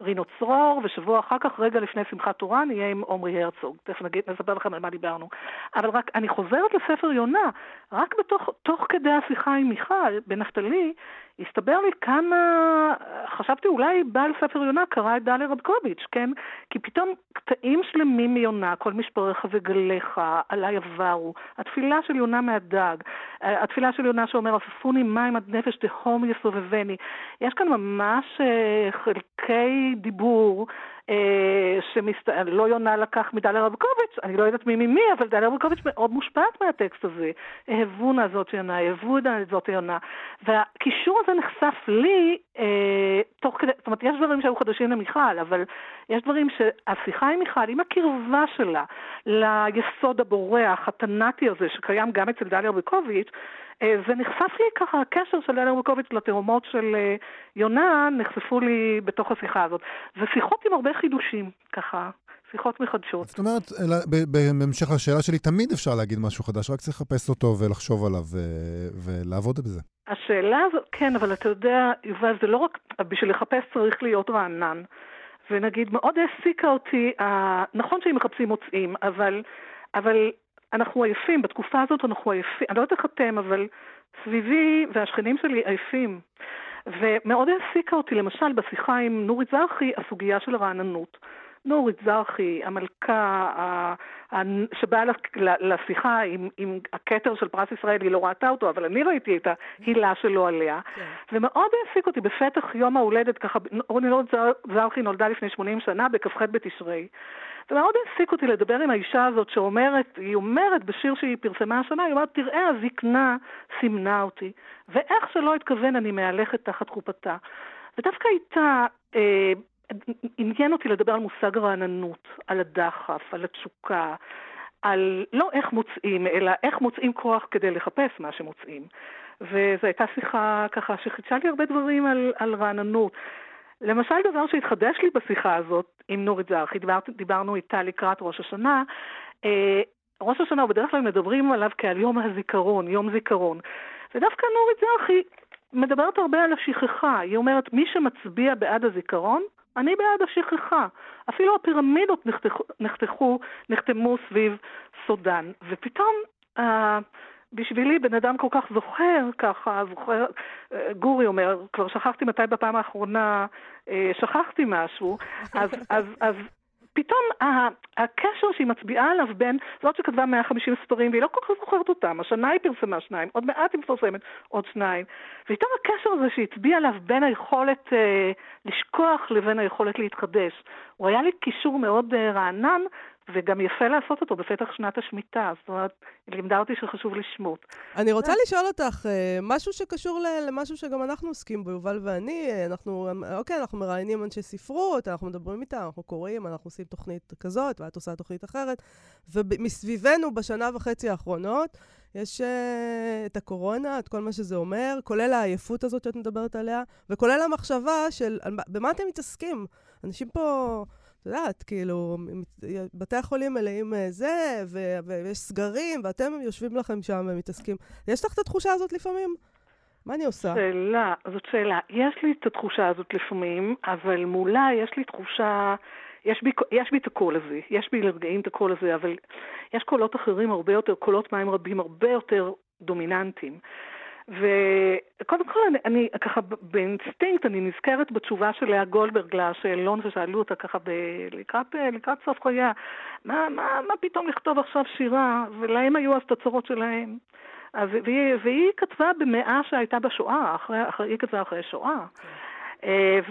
רינו צרור, ושבוע אחר כך, רגע לפני שמחת תורה, נהיה עם עומרי הרצוג. תכף נגיד, נספר לכם על מה דיברנו. אבל רק, אני חוזרת לספר יונה, רק בתוך, תוך כדי השיחה עם מיכל, בנפתלי, הסתבר לי כמה, חשבתי אולי בעל ספר יונה קרא את דליה רבקוביץ', כן? כי פתאום קטעים שלמים מיונה, כל משפריך וגליך, עלי עברו, התפילה של יונה מהדג, התפילה של יונה שאומר, עפפוני מים עד נפש תהום יסובבני. יש כאן ממש אה, חלקי דיבור. אה, שמסת... לא יונה לקח מדליה רבקוביץ', אני לא יודעת מי ממי, אבל דליה רבקוביץ' מאוד מושפעת מהטקסט הזה. אהבונה זאת יונה, אהבו זאת יונה. והקישור הזה נחשף לי אה, תוך כדי, זאת אומרת, יש דברים שהיו חדשים למיכל, אבל יש דברים שהשיחה עם מיכל, עם הקרבה שלה ליסוד הבורח, התנ"תי הזה, שקיים גם אצל דליה רבקוביץ', אה, ונחשף לי ככה, הקשר של אלר מוקוביץ לתאומות של אה, יונה, נחשפו לי בתוך השיחה הזאת. ושיחות עם הרבה חידושים, ככה. שיחות מחדשות. זאת אומרת, בהמשך לשאלה שלי, תמיד אפשר להגיד משהו חדש, רק צריך לחפש אותו ולחשוב עליו ולעבוד בזה. השאלה הזאת, כן, אבל אתה יודע, יובל, זה לא רק, בשביל לחפש צריך להיות רענן. ונגיד, מאוד העסיקה אותי, נכון שאם מחפשים מוצאים, אבל, אבל אנחנו עייפים, בתקופה הזאת אנחנו עייפים, אני לא יודעת איך אתם, אבל סביבי והשכנים שלי עייפים. ומאוד העסיקה אותי, למשל, בשיחה עם נורית זרחי, הסוגיה של הרעננות. נורית זרחי, המלכה שבאה לשיחה עם, עם הכתר של פרס ישראל, היא לא ראתה אותו, אבל אני ראיתי את ההילה שלו עליה. כן. ומאוד העסיק אותי בפתח יום ההולדת, ככה, נורית זרחי נולדה לפני 80 שנה, בכ"ח בתשרי. זה מאוד העסיק אותי לדבר עם האישה הזאת שאומרת, היא אומרת בשיר שהיא פרסמה השנה, היא אומרת, תראה, הזקנה סימנה אותי, ואיך שלא אתכוון אני מהלכת תחת חופתה. ודווקא איתה, אה, עניין אותי לדבר על מושג הרעננות, על הדחף, על התשוקה, על לא איך מוצאים, אלא איך מוצאים כוח כדי לחפש מה שמוצאים. וזו הייתה שיחה ככה שחידשה לי הרבה דברים על, על רעננות. למשל, דבר שהתחדש לי בשיחה הזאת עם נורית זרחי, דיבר, דיברנו איתה לקראת ראש השנה, אה, ראש השנה, בדרך כלל מדברים עליו כעל יום הזיכרון, יום זיכרון. ודווקא נורית זרחי מדברת הרבה על השכחה. היא אומרת, מי שמצביע בעד הזיכרון, אני בעד השכחה. אפילו הפירמידות נחתכו, נחתכו נחתמו סביב סודן. ופתאום... אה, בשבילי בן אדם כל כך זוכר, ככה, זוכר, אה, גורי אומר, כבר שכחתי מתי בפעם האחרונה אה, שכחתי משהו, אז, אז, אז פתאום הקשר שהיא מצביעה עליו בין זאת שכתבה 150 ספרים והיא לא כל כך זוכרת אותם, השנה היא פרסמה שניים, עוד מעט היא מפרסמת עוד שניים, ופתאום הקשר הזה שהיא הצביעה עליו בין היכולת אה, לשכוח לבין היכולת להתחדש, הוא היה לי קישור מאוד אה, רענן וגם יפה לעשות אותו בפתח שנת השמיטה, זאת אומרת, היא לימדה אותי שחשוב לשמוט. אני רוצה לשאול אותך, אה, משהו שקשור למשהו שגם אנחנו עוסקים בו, יובל ואני, אה, אנחנו, אוקיי, אנחנו מראיינים אנשי ספרות, אנחנו מדברים איתם, אנחנו קוראים, אנחנו עושים תוכנית כזאת, ואת עושה תוכנית אחרת, ומסביבנו בשנה וחצי האחרונות, יש את הקורונה, את כל מה שזה אומר, כולל העייפות הזאת שאת מדברת עליה, וכולל המחשבה של במה אתם מתעסקים. אנשים פה... יודעת, כאילו, בתי החולים מלאים אה, זה, ו- ויש סגרים, ואתם יושבים לכם שם ומתעסקים. יש לך את התחושה הזאת לפעמים? מה אני עושה? שאלה, זאת שאלה. יש לי את התחושה הזאת לפעמים, אבל מולה יש לי תחושה... יש בי, יש בי את הקול הזה, יש בי לרגעים את הקול הזה, אבל יש קולות אחרים הרבה יותר, קולות מים רבים הרבה יותר דומיננטיים. וקודם כל, אני, אני ככה באינסטינקט, אני נזכרת בתשובה של לאה גולדברג לשאלון ששאלו אותה ככה ב, לקראת, לקראת סוף חייה, מה, מה, מה פתאום לכתוב עכשיו שירה, ולהם היו אז את הצרות שלהם. אז, והיא, והיא כתבה במאה שהייתה בשואה, אחרי, אחרי, היא כתבה אחרי שואה. אה,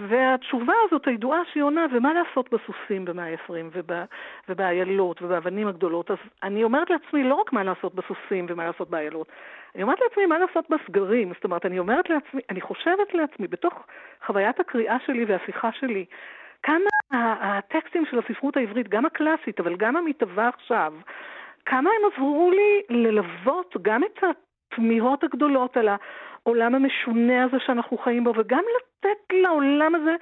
והתשובה הזאת הידועה שהיא עונה, ומה לעשות בסוסים ה-20 ובאיילות ובאבנים הגדולות, אז אני אומרת לעצמי לא רק מה לעשות בסוסים ומה לעשות באיילות, אני אומרת לעצמי מה לעשות בסגרים. זאת אומרת, אני אומרת לעצמי, אני חושבת לעצמי, בתוך חוויית הקריאה שלי והשיחה שלי, כמה הטקסטים של הספרות העברית, גם הקלאסית, אבל גם המתהווה עכשיו, כמה הם עזרו לי ללוות גם את התמיהות הגדולות על העולם המשונה הזה שאנחנו חיים בו, וגם לתת לעולם הזה,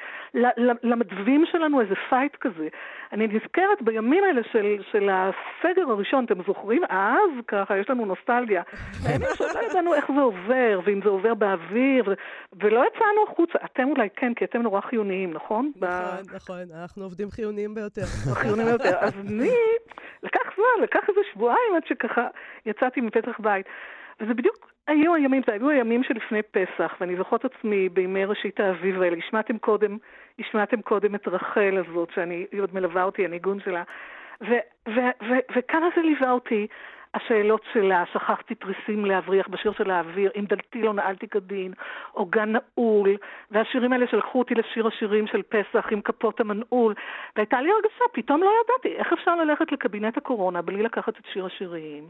למדווים שלנו איזה פייט כזה. אני נזכרת בימים האלה של, של הסגר הראשון, אתם זוכרים? אז ככה, יש לנו נוסטלגיה. הימים שלא ידענו איך זה עובר, ואם זה עובר באוויר. ולא יצאנו החוצה. אתם אולי כן, כי אתם נורא חיוניים, נכון? נכון. נכון, אנחנו עובדים חיוניים ביותר. חיוניים ביותר. אז אני, לקח זמן, לקח איזה שבועיים עד שככה יצאתי מפתח בית. וזה בדיוק היו הימים, זה היו הימים שלפני פסח, ואני זוכרת עצמי בימי ראשית האביב האלה. השמעתם קודם, השמעתם קודם את רחל הזאת, שאני, היא עוד מלווה אותי, הניגון שלה. וכמה זה ליווה אותי, השאלות שלה, שכחתי תריסים להבריח בשיר של האוויר, אם דלתי לא נעלתי כדין, או גן נעול, והשירים האלה שלחו אותי לשיר השירים של פסח עם כפות המנעול, והייתה לי הרגשה, פתאום לא ידעתי, איך אפשר ללכת לקבינט הקורונה בלי לקחת את שיר השירים?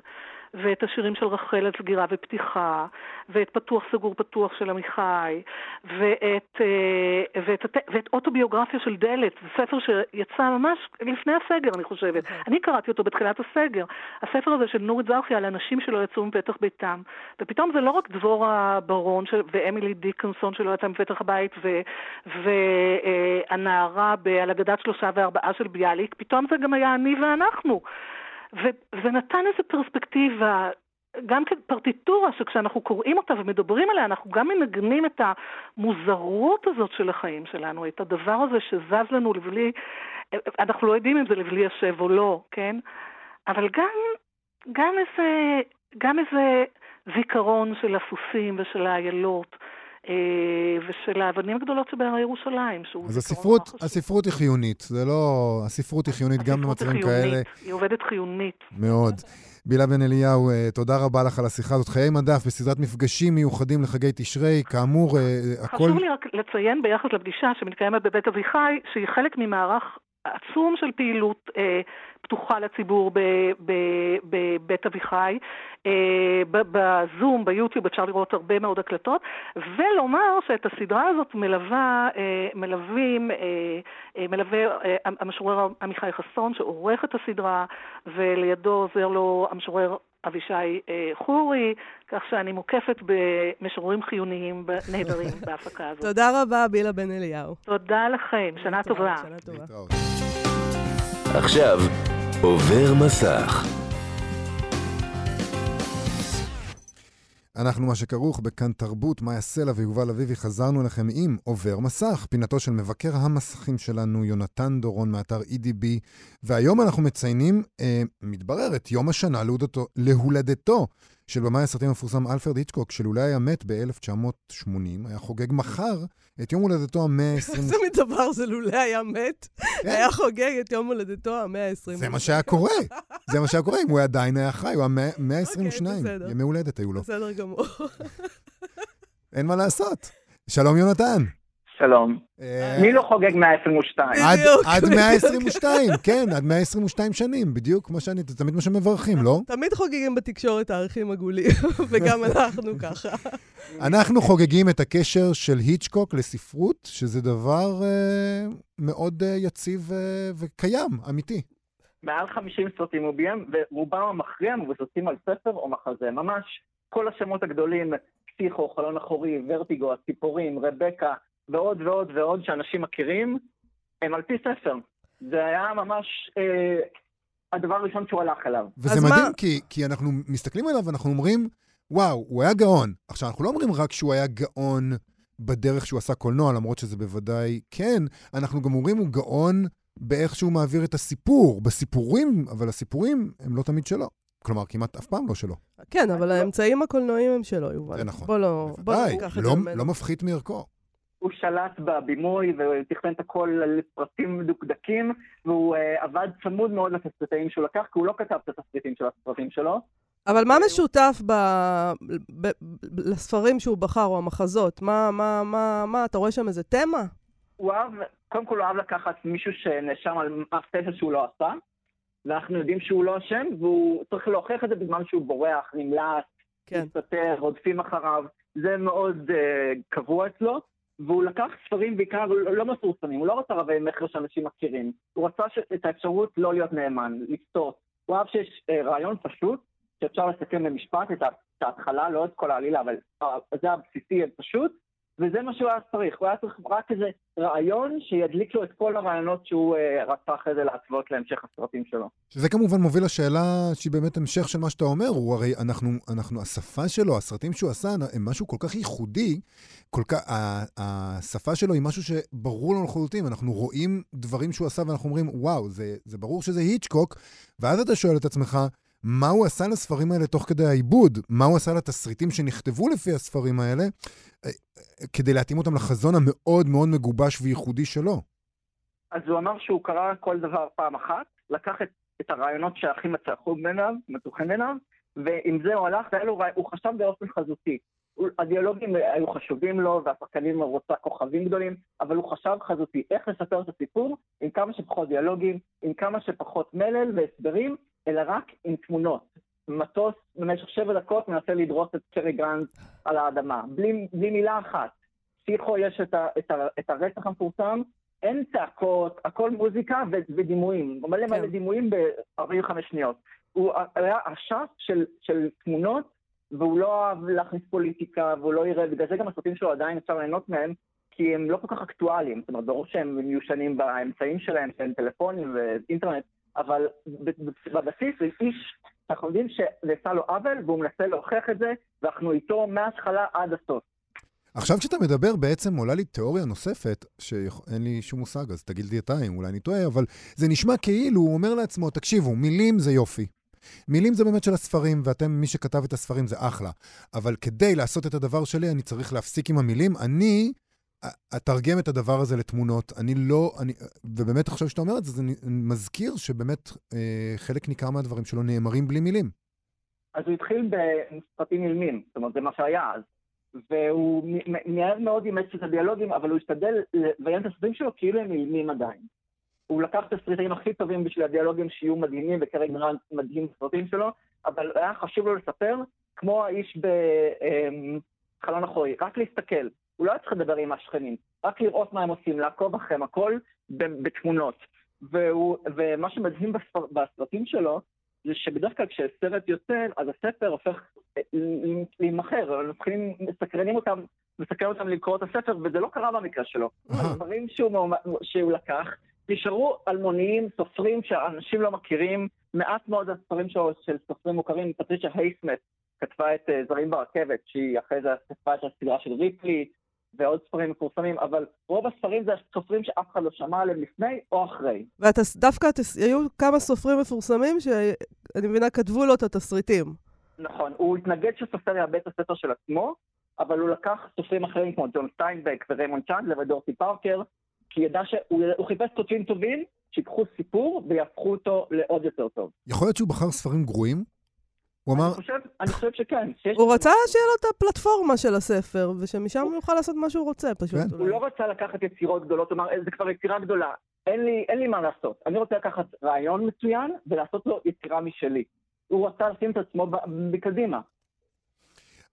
ואת השירים של רחל על סגירה ופתיחה, ואת פתוח סגור פתוח של עמיחי, ואת, אה, ואת, ואת אוטוביוגרפיה של דלת, זה ספר שיצא ממש לפני הסגר, אני חושבת. אוקיי. אני קראתי אותו בתחילת הסגר. הספר הזה של נורית זרחי על אנשים שלא יצאו מפתח ביתם. ופתאום זה לא רק דבורה ברון של, ואמילי דיקנסון שלא יצאה מפתח הבית, והנערה אה, על אגדת שלושה וארבעה של ביאליק, פתאום זה גם היה אני ואנחנו. וזה נתן איזו פרספקטיבה, גם כפרטיטורה שכשאנחנו קוראים אותה ומדברים עליה, אנחנו גם מנגנים את המוזרות הזאת של החיים שלנו, את הדבר הזה שזז לנו לבלי, אנחנו לא יודעים אם זה לבלי השב או לא, כן? אבל גם, גם איזה, גם איזה זיכרון של הסוסים ושל האיילות. אה, ושל האבנים הגדולות שבהרי ירושלים, אז הספרות, הספרות היא חיונית, זה לא... הספרות היא חיונית גם במצבים כאלה. היא עובדת חיונית. מאוד. בילה בן אליהו, אה, תודה רבה לך על השיחה הזאת. חיי מדף בסדרת מפגשים מיוחדים לחגי תשרי, כאמור, אה, הכל... חשוב לי רק לציין ביחס לפגישה שמתקיימת בבית אביחי, שהיא חלק ממערך עצום של פעילות אה, פתוחה לציבור בבית אביחי. אה, בזום, ביוטיוב, אפשר לראות הרבה מאוד הקלטות, ולומר שאת הסדרה הזאת מלווה, אה, מלווים, אה, מלווה המשורר עמיחי חסון, שעורך את הסדרה, ולידו עוזר לו המשורר אבישי חורי, כך שאני מוקפת במשוררים חיוניים נהדרים בהפקה הזאת. תודה רבה, בילה בן אליהו. תודה לכם, שנה טובה. שנה טובה. עכשיו, עובר מסך. אנחנו מה שכרוך בכאן תרבות, מאיה סלע ויובל אביבי, חזרנו אליכם עם עובר מסך, פינתו של מבקר המסכים שלנו, יונתן דורון מאתר EDB, והיום אנחנו מציינים, אה, מתברר, את יום השנה להולדתו, להולדתו של במאי הסרטים המפורסם אלפרד היצ'קוק, שלולא היה מת ב-1980, היה חוגג מחר את יום הולדתו המאה ה-20. איזה מין דבר זה לולא היה מת? כן. היה חוגג את יום הולדתו המאה ה-20. זה מה שהיה קורה. זה מה שהיה קורה אם הוא עדיין היה חי, הוא היה 122. אוקיי, ימי הולדת היו לו. בסדר גמור. אין מה לעשות. שלום, יונתן. שלום. אה, מי לא חוגג 122? עד 122, כן, עד 122 שנים, בדיוק כמו שאני, זה תמיד מה שמברכים, לא? תמיד חוגגים בתקשורת הערכים עגולים, וגם אנחנו ככה. אנחנו חוגגים את הקשר של היצ'קוק לספרות, שזה דבר אה, מאוד אה, יציב וקיים, אמיתי. מעל 50 סרטים הוא ביים, ורובם המכריע מבוססים על ספר או מחזה. ממש כל השמות הגדולים, פסיכו, חלון אחורי, ורטיגו, הציפורים, רבקה, ועוד ועוד ועוד שאנשים מכירים, הם על פי ספר. זה היה ממש אה, הדבר הראשון שהוא הלך אליו. וזה מדהים, כי, כי אנחנו מסתכלים עליו ואנחנו אומרים, וואו, הוא היה גאון. עכשיו, אנחנו לא אומרים רק שהוא היה גאון בדרך שהוא עשה קולנוע, למרות שזה בוודאי כן, אנחנו גם אומרים הוא גאון באיך שהוא מעביר את הסיפור, בסיפורים, אבל הסיפורים הם לא תמיד שלו. כלומר, כמעט אף פעם לא שלו. כן, אבל האמצעים הקולנועיים הם שלו, יובל. זה נכון. בוא לא, בוא לא ניקח את זה לא, ממנו. לא מפחית מערכו. הוא שלט בבימוי ותכנן את הכל על פרטים מדוקדקים, והוא uh, עבד צמוד מאוד לתסריטאים שהוא לקח, כי הוא לא כתב את התסריטים של הסרטים שלו. אבל מה משותף ב... ב... ב... לספרים שהוא בחר, או המחזות? מה, מה, מה, מה, אתה רואה שם איזה תמה? הוא אהב, קודם כל הוא אהב לקחת מישהו שנאשם על מעשה שהוא לא עשה, ואנחנו יודעים שהוא לא אשם, והוא צריך להוכיח את זה בזמן שהוא בורח, נמלט, כן. מסתתר, רודפים אחריו. זה מאוד uh, קבוע אצלו. והוא לקח ספרים בעיקר לא מפורסמים, הוא לא רצה רבי מכר שאנשים מכירים, הוא רצה. את האפשרות לא להיות נאמן, לסטות. הוא אהב שיש uh, רעיון פשוט, שאפשר לסכם במשפט את ההתחלה, לא את כל העלילה, אבל uh, זה הבסיסי פשוט, וזה מה שהוא היה צריך, הוא היה צריך רק איזה רעיון שידליק לו את כל הרעיונות שהוא uh, רצה אחרי זה להתוות להמשך הסרטים שלו. שזה כמובן מוביל לשאלה שהיא באמת המשך של מה שאתה אומר, הוא הרי, אנחנו, אנחנו, השפה שלו, הסרטים שהוא עשה, הם משהו כל כך ייחודי, כל כך, השפה שלו היא משהו שברור לנו לחלוטין, אנחנו רואים דברים שהוא עשה ואנחנו אומרים, וואו, זה, זה ברור שזה היצ'קוק, ואז אתה שואל את עצמך, מה הוא עשה לספרים האלה תוך כדי העיבוד? מה הוא עשה לתסריטים שנכתבו לפי הספרים האלה, כדי להתאים אותם לחזון המאוד מאוד מגובש וייחודי שלו? אז הוא אמר שהוא קרא כל דבר פעם אחת, לקח את, את הרעיונות שהכי מצחו ממנו, מתוכן ממנו, ועם זה הוא הלך, לו, הוא חשב באופן חזותי. הדיאלוגים היו חשובים לו, והשחקנים רצה כוכבים גדולים, אבל הוא חשב חזותי, איך לספר את הסיפור עם כמה שפחות דיאלוגים, עם כמה שפחות מלל והסברים, אלא רק עם תמונות. מטוס במשך שבע דקות מנסה לדרוס את קרי גרנט על האדמה, בלי, בלי מילה אחת. פסיכו יש את, ה, את, ה, את הרצח המפורסם, אין צעקות, הכל מוזיקה ודימויים, מלא מלא כן. דימויים ב-45 שניות. הוא היה אשף של, של תמונות, והוא לא אהב להכניס פוליטיקה, והוא לא יראה, בגלל זה גם הסרטים שלו עדיין אפשר ליהנות מהם, כי הם לא כל כך אקטואליים. זאת אומרת, ברור שהם מיושנים באמצעים שלהם, שהם טלפונים ואינטרנט, אבל בבסיס זה איש, אנחנו יודעים שנעשה לו עוול, והוא מנסה להוכיח את זה, ואנחנו איתו מההתחלה עד הסוף. עכשיו כשאתה מדבר, בעצם עולה לי תיאוריה נוספת, שאין לי שום מושג, אז תגיד לי אתה אם אולי אני טועה, אבל זה נשמע כאילו הוא אומר לעצמו, תקשיבו, מילים זה יופי. מילים זה באמת של הספרים, ואתם, מי שכתב את הספרים זה אחלה. אבל כדי לעשות את הדבר שלי, אני צריך להפסיק עם המילים. אני אתרגם את הדבר הזה לתמונות. אני לא, אני, ובאמת עכשיו שאתה אומר את זה, זה מזכיר שבאמת אה, חלק ניכר מהדברים שלו נאמרים בלי מילים. אז הוא התחיל בסרטים אילמים, זאת אומרת, זה מה שהיה אז. והוא מהר מאוד אימץ את הדיאלוגים, אבל הוא השתדל לביים את הסרטים שלו כאילו הם אילמים עדיין. הוא לקח את הסרטים הכי טובים בשביל הדיאלוגים שיהיו מדהימים, וכרגע גרנט מדהים בסרטים שלו, אבל היה חשוב לו לספר, כמו האיש בחלון אמ, אחורי, רק להסתכל. הוא לא היה צריך לדבר עם השכנים, רק לראות מה הם עושים, לעקוב אחריהם, הכל בתמונות. והוא, ומה שמדהים בספר, בסרטים שלו, זה שבדרך כלל כשסרט יוצא, אז הספר הופך אה, להימכר, מתחילים, מסקרנים אותם, מסקרן אותם לקרוא את הספר, וזה לא קרה במקרה שלו. הדברים שהוא, שהוא לקח, נשארו אלמוניים, סופרים שאנשים לא מכירים, מעט מאוד הספרים שלו של סופרים מוכרים, פטריצ'ה הייסמט כתבה את אה, זרים ברכבת, שהיא אחרי זה כתבה את הסדרה של ריפלי, ועוד ספרים מפורסמים, אבל רוב הספרים זה סופרים שאף אחד לא שמע עליהם לפני או אחרי. ודווקא היו כמה סופרים מפורסמים שאני מבינה כתבו לו את התסריטים. נכון, הוא התנגד שסופר יעבד את הספר של עצמו, אבל הוא לקח סופרים אחרים כמו ג'ון סטיינבק וריימונד צ'אנדלר ודורטי פארקר, כי ידע שהוא חיפש כותבים טובים שיקחו סיפור ויהפכו אותו לעוד יותר טוב. יכול להיות שהוא בחר ספרים גרועים? הוא אמר... אני חושב, אני חושב שכן. הוא רצה שיהיה לו את הפלטפורמה של הספר, ושמשם הוא יוכל לעשות מה שהוא רוצה, פשוט. כן. הוא לא רצה לקחת יצירות גדולות, הוא אמר, זה כבר יצירה גדולה, אין לי, אין לי מה לעשות. אני רוצה לקחת רעיון מצוין ולעשות לו יצירה משלי. הוא רצה לשים את עצמו בקדימה.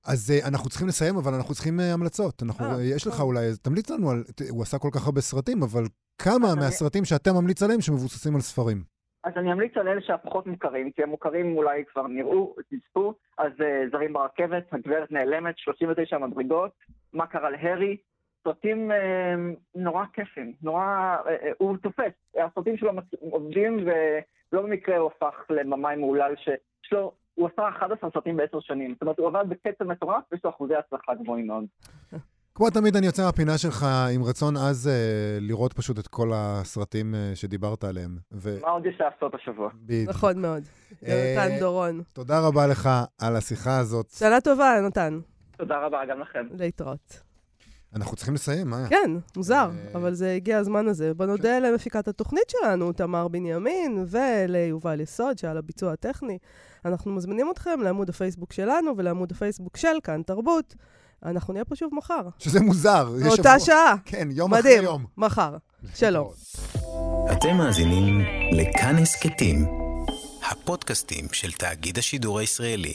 אז uh, אנחנו צריכים לסיים, אבל אנחנו צריכים uh, המלצות. אנחנו, uh, יש לך אולי, תמליץ לנו על, הוא עשה כל כך הרבה סרטים, אבל כמה מהסרטים שאתה ממליץ עליהם שמבוססים על ספרים? אז אני אמליץ על אלה שהפחות מוכרים, כי המוכרים אולי כבר נראו, תצפו, אז uh, זרים ברכבת, הגברת נעלמת, 39 מדרגות, מה קרה להרי, סרטים uh, נורא כיפים, נורא, uh, הוא תופס, הסרטים שלו עובדים ולא במקרה הוא הפך לממאי מהולל שיש לו, הוא עשה 11 סרטים בעשר שנים, זאת אומרת הוא עבד בקצב מטורף ויש לו אחוזי הצלחה גבוהים מאוד. כמו תמיד, אני יוצא מהפינה שלך עם רצון עז אה, לראות פשוט את כל הסרטים אה, שדיברת עליהם. ו... מה עוד יש לעשות השבוע? בדיוק. נכון מאוד. אה, יונתן דורון. תודה רבה לך על השיחה הזאת. שנה טובה, יונתן. תודה רבה, גם לכם. להתראות. אנחנו צריכים לסיים, מה? כן, מוזר, אבל זה הגיע הזמן הזה. בוא נודה למפיקת התוכנית שלנו, תמר בנימין, וליובל יסוד, שעל הביצוע הטכני. אנחנו מזמינים אתכם לעמוד הפייסבוק שלנו ולעמוד הפייסבוק של כאן תרבות. אנחנו נהיה פה שוב מחר. שזה מוזר. באותה שבוע- שעה. כן, יום אחרי מדהים, יום. מחר. שלום. אתם מאזינים לכאן הסכתים, הפודקאסטים של תאגיד השידור הישראלי.